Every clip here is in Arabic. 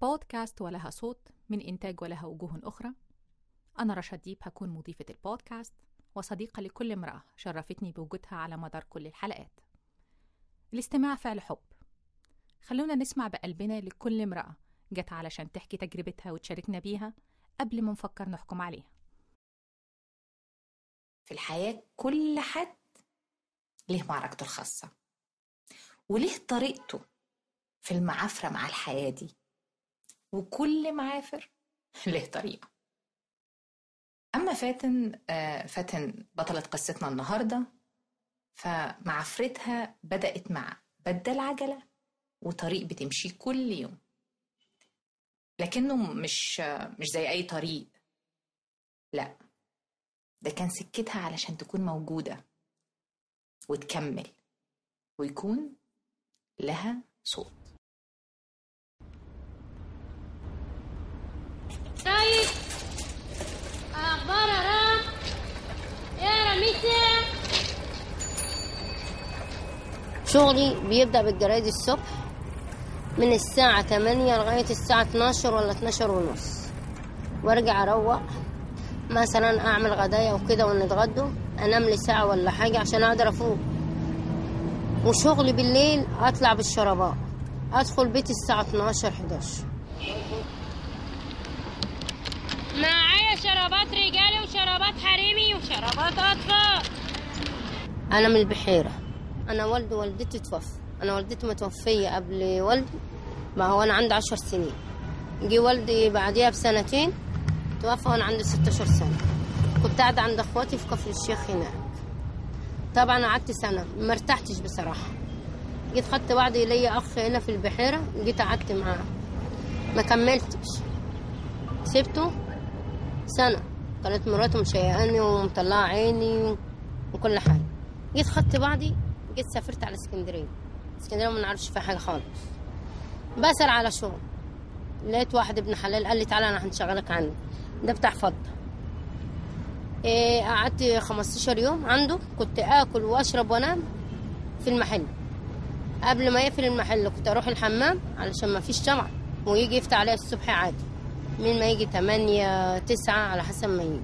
بودكاست ولها صوت من إنتاج ولها وجوه أخرى. أنا رشا ديب هكون مضيفة البودكاست وصديقة لكل امرأة شرفتني بوجودها على مدار كل الحلقات. الاستماع فعل حب. خلونا نسمع بقلبنا لكل امرأة جت علشان تحكي تجربتها وتشاركنا بيها قبل ما نفكر نحكم عليها. في الحياة كل حد له معركته الخاصة وله طريقته في المعافرة مع الحياة دي. وكل معافر له طريقة. أما فاتن آه، فاتن بطلة قصتنا النهاردة فمعافرتها بدأت مع بدل عجلة وطريق بتمشيه كل يوم. لكنه مش مش زي أي طريق. لا ده كان سكتها علشان تكون موجودة وتكمل ويكون لها صوت. طيب. شغلي بيبدأ بالجرايد الصبح من الساعة 8 لغاية الساعة 12 ولا 12 ونص. وارجع أروق. مثلا أعمل غدايا وكده ونتغدوا أنام لي ساعة ولا حاجة عشان أقدر أفوق. وشغلي بالليل أطلع بالشرابات أدخل بيتي الساعة 12 11 معايا شرابات رجالي وشرابات حريمي وشرابات أطفال. أنا من البحيرة. أنا والدي ووالدتي توفى أنا والدتي متوفية قبل والدي ما هو أنا عندي عشر سنين. جه والدي بعديها بسنتين توفى وأنا عندي 16 سنة. كنت قاعدة عند أخواتي في كفر الشيخ هناك. طبعا قعدت سنة ما ارتحتش بصراحة. جيت خدت بعضي ليا أخ هنا في البحيرة جيت قعدت معاه. ما كملتش. سبته سنة. كانت مراته مشيقاني ومطلعة عيني وكل حاجة. جيت خدت بعضي جيت سافرت على اسكندرية. اسكندرية ما نعرفش فيها حاجة خالص. بسأل على شغل. لقيت واحد ابن حلال قال لي تعالى أنا هنشغلك عندي. ده بتاع فضة. إيه قعدت 15 يوم عنده. كنت آكل وأشرب وأنام في المحل. قبل ما يقفل المحل كنت أروح الحمام علشان ما فيش طبعا. ويجي يفتح عليا الصبح عادي. من ما يجي 8 9 على حسب ما يجي.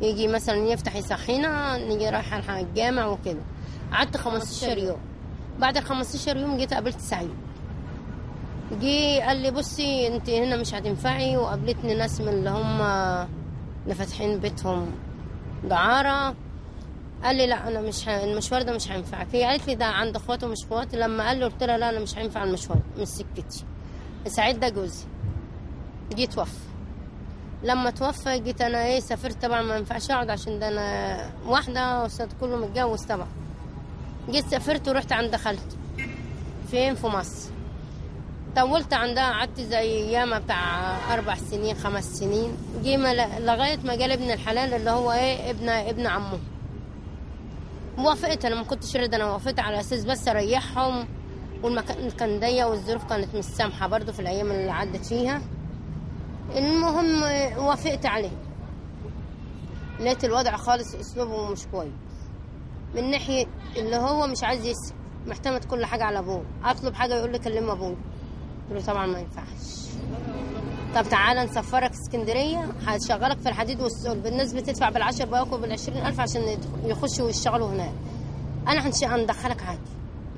يجي مثلا يفتح يصحينا نيجي رايحة الجامع وكده. قعدت 15 يوم. بعد ال 15 يوم جيت قابلت سعيد. جه قال لي بصي انت هنا مش هتنفعي وقابلتني ناس من اللي هم اللي فاتحين بيتهم دعارة قال لي لا أنا مش ه... المشوار ده مش هينفعك هي قالت لي ده عند أخواته ومش اخواتي لما قال لي قلت لها لا أنا مش هينفع المشوار مش سكتي. سعيد ده جوزي. جه توفى. لما توفى جيت أنا إيه سافرت طبعا ما ينفعش أقعد عشان ده أنا واحدة واستاذ كله متجوز طبعا. جيت سافرت ورحت عند خالتي. فين؟ في مصر. طولت عندها قعدت زي ياما بتاع أربع سنين خمس سنين. جه لغاية ما جال ابن الحلال اللي هو إيه ابن ابن عمه. وافقت أنا ما كنتش راضيه أنا وافقت على أساس بس أريحهم. والمكان كان ضيق والظروف كانت مش سامحة برضه في الأيام اللي عدت فيها. المهم وافقت عليه. لقيت الوضع خالص أسلوبه مش كويس. من ناحية اللي هو مش عايز يسكت معتمد كل حاجة على أبوه. أطلب حاجة يقول لي كلم أبوه. قلت له طبعا ما ينفعش. طب تعالى نسفرك اسكندرية. هشغلك في الحديد والصلب الناس بتدفع بالعشر بواكب وبالعشرين ألف عشان يخشوا ويشتغلوا هناك. أنا هندخلك عادي.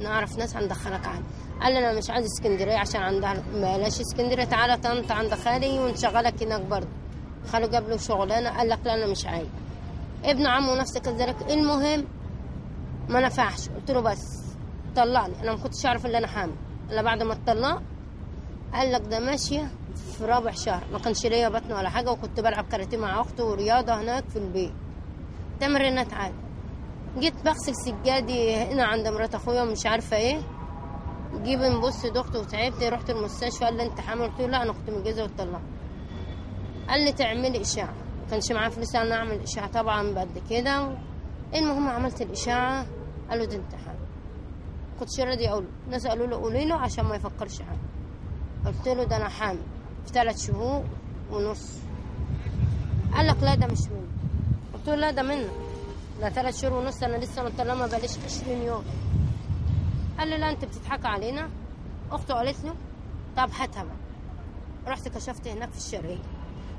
نعرف ناس هندخلك عادي. قال لي أنا مش عايز اسكندرية عشان عندها بلاش اسكندرية. تعالى طنط عند خالي ونشغلك هناك برضه. خاله جاب له شغلانة قال لك لا أنا مش عايز. ابن عمه نفس كذلك. المهم ما نفعش. قلت له بس طلعني. أنا ما كنتش أعرف ان أنا حامل إلا بعد ما اتطلقت قال لك ده ماشية في رابع شهر. ما كانش ليا بطن ولا حاجة وكنت بلعب كاراتيه مع أخته ورياضة هناك في البيت. تمرينات عادي. جيت بغسل سجادي هنا عند مرات أخويا مش عارفة إيه. جيب نبص دكتور وتعبت رحت المستشفى قال لي انت حامل؟ قلت له لا أنا كنت متجوزه واتطلقت قال لي تعملي اشاعه ما كانش معايا فلوس أنا اعمل اشاعه طبعا بعد كده. المهم عملت الإشاعة. قالوا ده انت حامل كنتش راضي أقول الناس قالوا له قولي له عشان ما يفكرش حامل قلت له ده أنا حامل في ثلاث شهور ونص. قال لك لا ده مش مني. قلت له لا ده منك. ده ثلاث شهور ونص أنا لسه مطلعه ما بقاليش 20 يوم. قال لي لا أنت بتضحك علينا. أخته قالت له طب هاتها. رحت كشفت هناك في الشرقية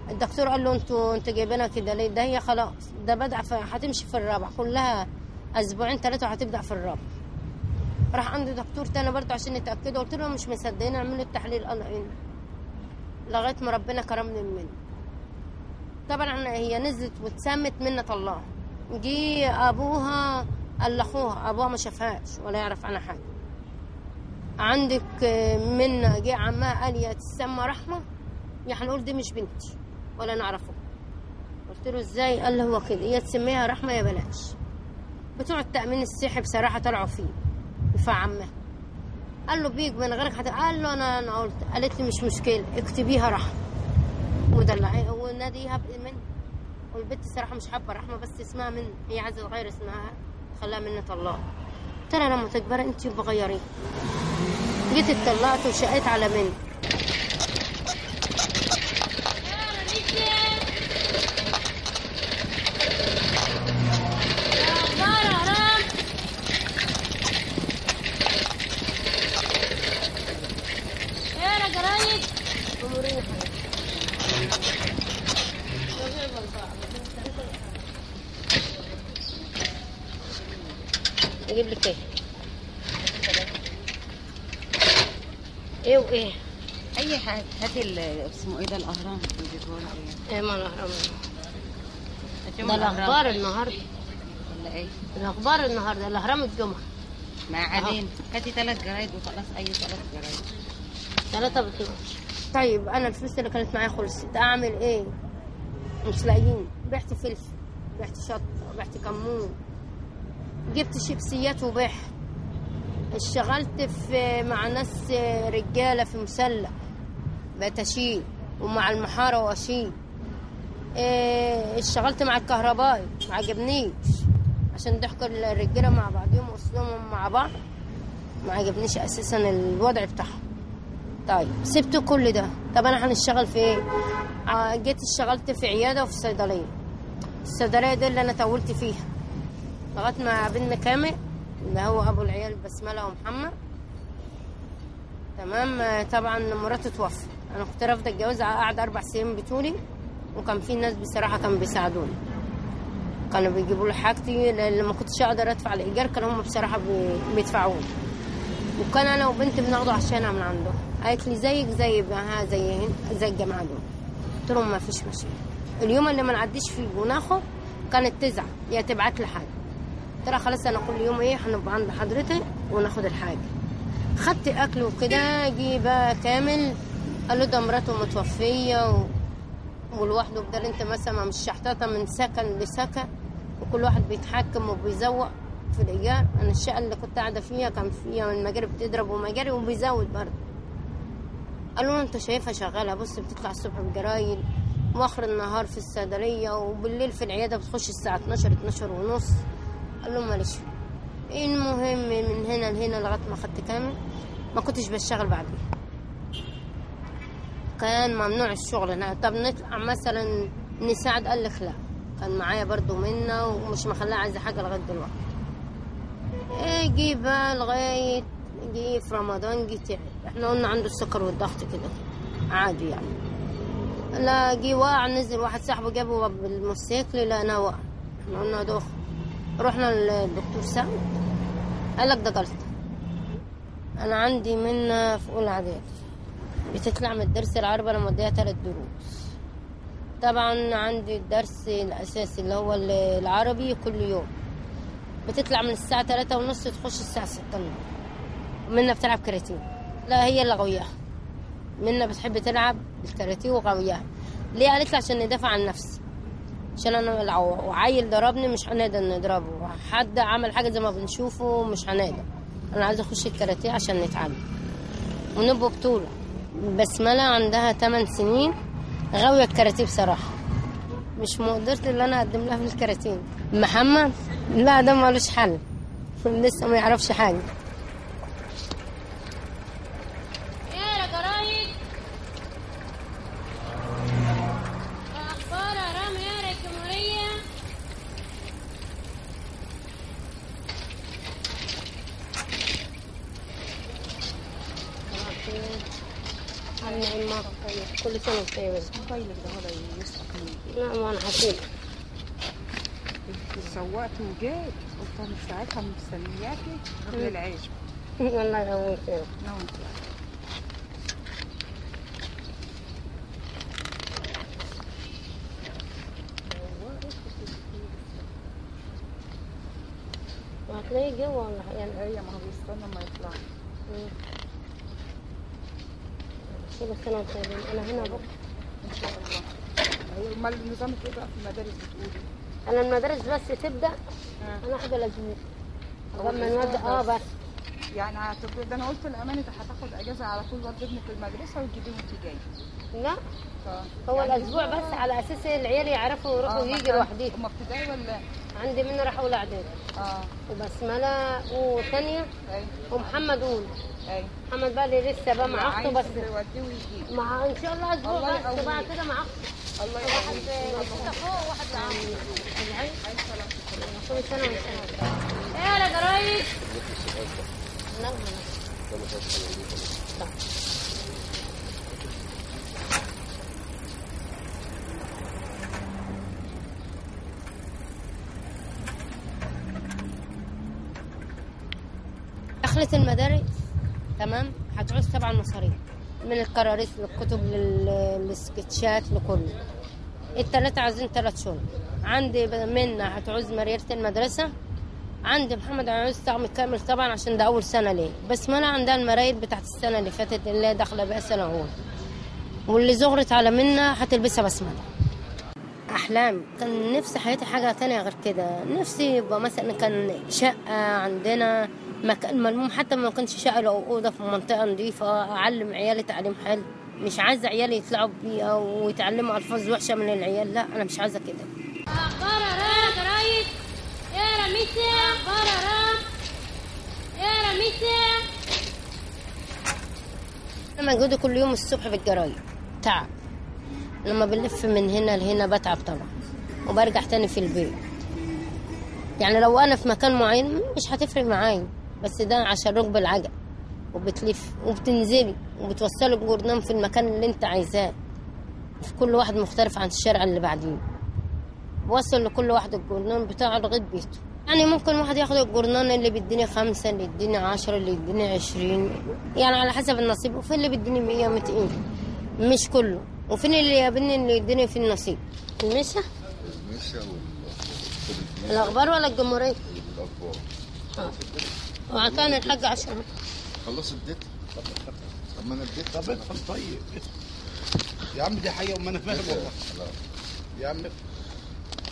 الدكتور قال له أنتوا أنتوا جايبينها كده ليه؟ ده هي خلاص ده في هتمشي في الرابع. كلها أسبوعين ثلاثة وهتبدأ في الرابع. راح عند دكتور تاني برضه عشان يتأكدوا. قلت له مش مصدقين اعملوا التحليل. قال إيه؟ لغاية ما ربنا كرمني منه. طبعا هي نزلت واتسمت منة الله. جه أبوها قال لاخوها ابوها ما شافهاش ولا يعرف عنها حاجة. عندك منة جه عمها قال يا تسمى رحمة؟ يا هنقول دي مش بنتي ولا نعرفه. قلت له إزاي؟ قال هو كده يا تسميها رحمة يا بلاش. بتوع التأمين الصحي بصراحة طلعوا فيه ينفع عمها قال له بيك من غيرك حتى قال له أنا أنا قلت قالت لي مش مشكلة اكتبيها رحمة. ودلعيها وناديها من والبنت صراحة مش حابة رحمه بس اسمها من هي عايزة تغير اسمها. خلاها منة الله قلت لها لما تكبري أنت يبقى غيريه جيت اتطلقت وشقيت على من يا جرايد أجيب لك إيه إيه وايه اي هاتي ال- اسمه إيه ده الاهرام إيه إيه ما الاهرام ده. الأخبار النهارده. ولا إيه؟ الأخبار النهارده الأهرام الجمعة. ما علينا هاتي ثلاث جرايد وخلاص أي ثلاث جرايد. ثلاثة ب 12 طيب أنا الفلوس اللي كانت معايا خلصت. أعمل إيه؟ مش لاقيين. بعت فلفل بعت شطه بعت كمون. جبت شيبسيات وبح اشتغلت في مع ناس رجالة في مسلح بقيت أشيل ومع المحارة وأشيل. إيه، اشتغلت مع الكهربائي ما عجبنيش عشان ضحكوا الرجالة مع بعضهم وأسلوبهم مع بعض. ما عجبنيش أساسا الوضع بتاعهم. طيب سبت كل ده. طب أنا هنشتغل في إيه؟ ع- جيت اشتغلت في عيادة وفي صيدلية. الصيدلية دي اللي أنا طولت فيها. لغاية ما بنت كامل اللي هو أبو العيال بسملة ومحمد. تمام؟ آه، طبعا مراته توفى أنا كنت رافضه الجواز قعد أربع سنين بتولي وكان في ناس بصراحة كانوا بيساعدوني. كانوا بيجيبوا لي حاجتي لأن ما كنتش أقدر أدفع الإيجار كانوا هم بصراحة بي- بيدفعوني. وكان أنا وبنتي بناخده عشانها من عندهم قالت لي زيك زي ها زي زي الجماعة دول. قلت لهم ما فيش مشكله اليوم اللي ما نعديش فيه وناخد كانت تزعل يا تبعت لي حاجة. قلت لها خلاص أنا كل يوم إيه هنبقى عند حضرتك وناخد الحاجة. خدت أكل وكده بقى كامل قال له ده مراته متوفية و... ولوحده بدل انت مثلا مش شحطاطة من سكن لسكن وكل واحد بيتحكم وبيزوق في الإيجار. أنا الشقة اللي كنت قاعدة فيها كان فيها من مجاري بتضرب ومجاري وبيزود برضه. قالوا له أنت شايفها شغالة بص بتطلع الصبح بجرايد واخر النهار في الصيدلية وبالليل في العيادة بتخش الساعة 12 12 ونص. قال لهم ماليش المهم من هنا لهنا لغاية ما خدت كامل؟ ما كنتش بشتغل بعدين. كان ممنوع الشغل هنا طب نطلع مثلا نساعد قال لك لا. كان معايا برضو منا ومش مخليها عايزه حاجة لغاية دلوقتي. إيه جه بقى لغايه جه في رمضان جه تعب. إحنا قلنا عنده السكر والضغط كده. عادي يعني. لا جه وقع نزل واحد صاحبه جابه بالموتوسيكل لا أنا وقع. إحنا قلنا دوخ. رحنا للدكتور سعد. قال لك ده جلطه أنا عندي منة في أولى إعدادي. بتطلع من الدرس العربي أنا موديها ثلاث دروس. طبعا عندي الدرس الأساسي اللي هو العربي كل يوم. بتطلع من الساعة تلاتة ونص تخش الساعة ستة منا بتلعب كاراتيه. لا هي اللي غوياها منا بتحب تلعب الكاراتيه وغوياها ليه؟ قالت لي عشان ندافع عن نفسي. عشان أنا لو عيل ضربني مش هنقدر نضربه. حد عمل حاجة زي ما بنشوفه مش هنقدر. أنا عايزة أخش الكاراتيه عشان نتعلم. ونبقى بطولة. بسملة عندها 8 سنين غاوية الكاراتيه بصراحة. مش مقدرت اللي أنا أقدم لها في الكاراتيه محمد؟ لا ده ملوش حل. لسه ما يعرفش حاجة. يا جرايد أخبار ارام يا الجمهوريه النعمة كل سنة طيبة موبايلك ده هذا يسقط مني نعم وأنا حسيت سوقت وجيت قلت أنا ساعتها مستنياكي قبل العيش والله يقويك يا رب. وهتلاقيه جوا ولا يعني هي ما هو بيستنى ما يطلع كل سنة وانت طيبين أنا هنا بكرة ان شاء الله هي أمال نظامك إيه بقى في المدارس بتقولي أنا المدارس بس تبدأ ها. أنا أحد الأسبوع أول لما نودع آه بس. يعني ده أنا قلت الأمانة هتاخد أجازة على طول ودي ابنك المدرسة وتجيبيه وأنت جاية. لا. ف- هو يعني الأسبوع بس على أساس العيال يعرفوا يروحوا آه، مثلاً لوحدهم هم ابتدائي ولا؟ عندي منى راح أولى إعدادي آه. وبسملة وثانية. أي. ومحمد أولى أي. محمد بقى اللي لسه بقى مع أخته بس. مع إن شاء الله أسبوع بس. وبعد كده مع أخته. الله واحد يقويك. لسه فوق وواحد لعمه كل سنة وانت طيب. إيه يا جرايد لا دخلت المدارس تمام؟ هتعوز طبعا مصاريف من الكراريس للكتب لل- للسكتشات لكله. التلاتة عايزين تلات شهور عندي منة هتعوز مريرة المدرسة عندي محمد عاوز طقم كامل طبعا عشان ده أول سنة ليه. بس ما أنا عندها المراير بتاعت السنة اللي فاتت اللي هي داخلة بقى سنة أولى واللي زغرت على منة هتلبسها بسملة أحلام كان نفسي حياتي حاجة تانية غير كده. نفسي يبقى مثلا كان شقة عندنا مكان ملموم حتى ما شقة لو أوضة في منطقة نظيفة. أعلم عيالي تعليم حلو. مش عايزة عيالي يطلعوا بيئة ويتعلموا ألفاظ وحشة من العيال لا أنا مش عايزة كده. أنا موجودة كل يوم الصبح بالجرايد تعب. لما بنلف من هنا لهنا بتعب طبعا. وبرجع تاني في البيت. يعني لو أنا في مكان معين مش هتفرق معايا. بس ده عشان ركب العجل وبتلف وبتنزلي وبتوصلي الجورنان في المكان اللي انت عايزاه. في كل واحد مختلف عن الشارع اللي بعديه بوصل لكل واحد الجورنان بتاعه لغاية بيته. يعني ممكن واحد ياخد الجورنان اللي بيديني خمسة اللي يديني عشرة اللي يديني عشرين. يعني على حسب النصيب وفي اللي بيديني مية ميتين مش كله. وفين اللي يقابلني اللي يديني في النصيب. المشا وال الأخبار ولا الجمهورية؟ والاخبار وعطاني الحاج عشرة خلص اديت طب ما أنا اديت طب افهم طيب. يا عم دي حقيقة وما أنا فاهم والله. يا عم.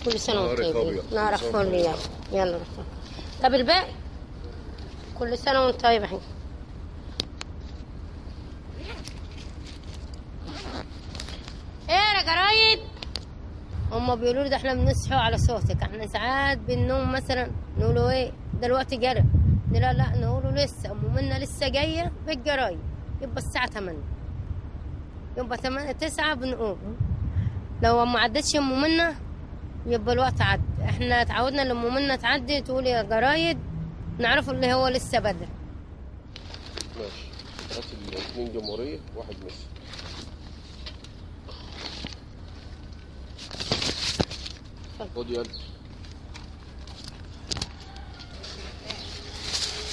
كل سنة وأنتم طيبين أبيض. نهارك فل يلا يلا. طب الباقي؟ كل سنة وأنت طيب يا حبيبي إيه يا جرايد هما بيقولوا لي ده إحنا بنصحوا على صوتك. إحنا ساعات بالنوم مثلا نقولوا إيه؟ دلوقتي جرى لا لا نقولوا لسه. ام منى لسه جاية بالجرايد. يبقى الساعة 8 يبقى 8 9 بنقوم. لو ما عدتش ام منى يبقى الوقت عدى إحنا اتعودنا لما منى تعدي تقول يا جرايد نعرفوا اللي هو لسه بدري. ماشي. هات الاثنين جمهورية واحد مصر خد يلا.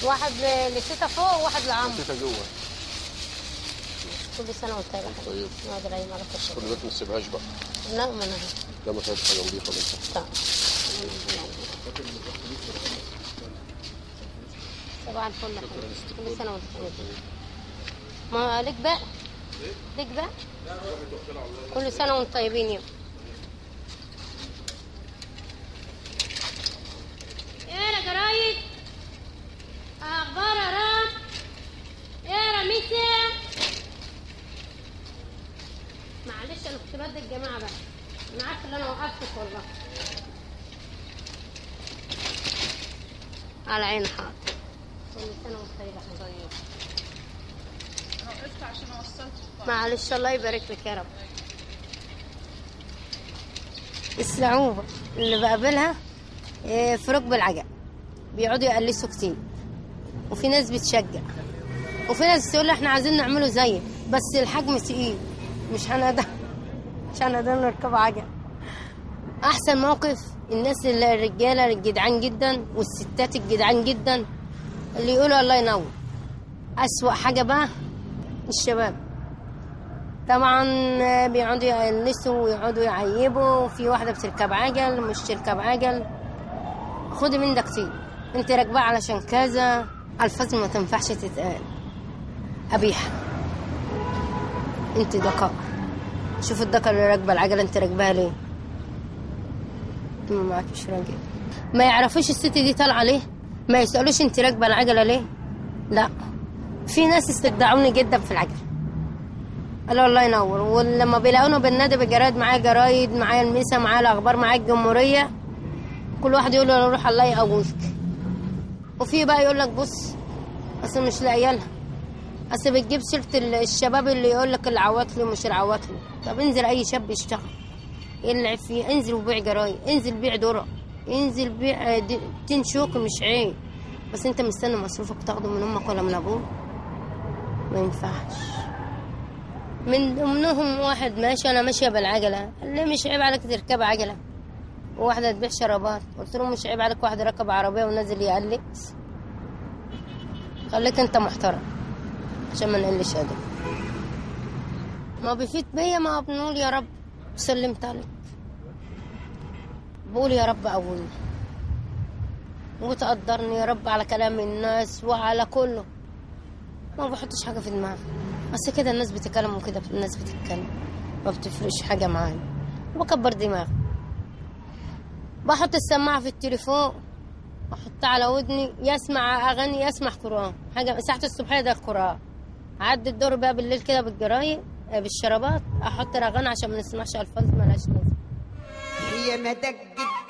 واحد لستة فوق وواحد لعمه حطيتها جوه كل سنة وانت طيب. طيب. نقدر أي مرة كل ده ما تسيبهاش بقى. لا ما أنا. ده ما فيهاش نظيفة منها طيب. صباح الفل كل سنة وانت طيب. ما ليك بقى؟ ليك بقى؟ كل سنة وأنتم طيبين يا إيه يا جرايد أخبار يا رام إيه رميسي معلش أنا كنت بدي الجماعة بقى أنا عارفة ان أنا وقفتك والله على عين حاضر معلش الله يبارك لك يا رب. الصعوبة اللي بقابلها إيه، في ركب العجل بيقعدوا يقلسوا كتير. وفي ناس بتشجع. وفي ناس تقول إحنا عايزين نعمله زيك. بس الحجم تقيل. مش هنقدر مش هنقدر نركب عجل. أحسن موقف الناس اللي الرجالة الجدعان جدا والستات الجدعان جدا اللي يقولوا الله ينور. أسوأ حاجة بقى الشباب. طبعا بيقعدوا يقلسوا ويقعدوا يعيبوا. في واحدة بتركب عجل مش تركب عجل. خدي من ده كتير أنت راكبة علشان كذا. ألفاظ ما تنفعش تتقال. قبيحه أنت دكار شوف الدكر اللي راكبة العجله أنت راكباها ليه؟ ما معكش راجل ما يعرفوش الست دي طالعة ليه؟ ما يسألوش أنت راكبة العجلة ليه؟ لا. في ناس استدعوني جدا في العجله قالوا الله ينور. ولما بيلاقونا بالنادي بجرايد معايا جرايد معايا المسا معايا الأخبار معايا الجمهورية كل واحد يقول له روح الله يقويك. وفي بقى يقول لك بص أصل مش لاقيه لها أصل بتجيب سيرة ال- الشباب اللي يقول لك العواطلي ومش العواطلي طب انزل أي شاب يشتغل. عيب فيه انزل وبيع جرايد انزل بيع ذره انزل بيع د- تين شوك مش عيب. بس انت مستني مصروفك تاخده من أمك ولا من أبوك؟ ما ينفعش. من ضمنهم واحد ماشي أنا ماشية بالعجلة. قال لي مش عيب عليك تركب عجلة. وواحده تبيع شرابات. قلت له مش عيب عليك واحد ركب عربية ونازل يقلس خليك انت محترم. عشان ما نقلش أدب. ما بيفيد بيا ما بنقول يا رب. سلمت عليك بقول يا رب أولي وتقدرني يا رب على كلام الناس وعلى كله. ما بحطش حاجة في دماغي. بس كده الناس بتتكلم وكده الناس بتتكلم. ما بتفرقش حاجة معايا. بكبر دماغي. بحط السماعة في التليفون. احطها على ودني. يسمع أغاني يسمع قرآن. حاجة ساعه الصبحيه ده قرآن. اعدي الدور بقى بالليل كده بالجرايد. بالشرابات. أحط الاغاني عشان ما نسمعش ألفاظ ملهاش لازمة. يا ما دقت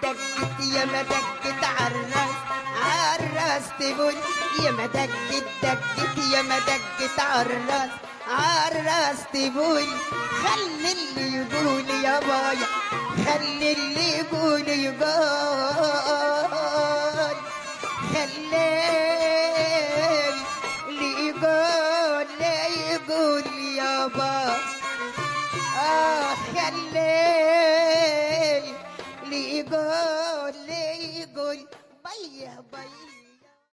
دقت يا دقت عالراس عالراس تقول يا ما دقت دقت يا دقت عالراس عالراس تقول خلي اللي يقول يا بايا خلي اللي يقول يقول. خلي خلي اللي يقول اللي يقول بيا بيا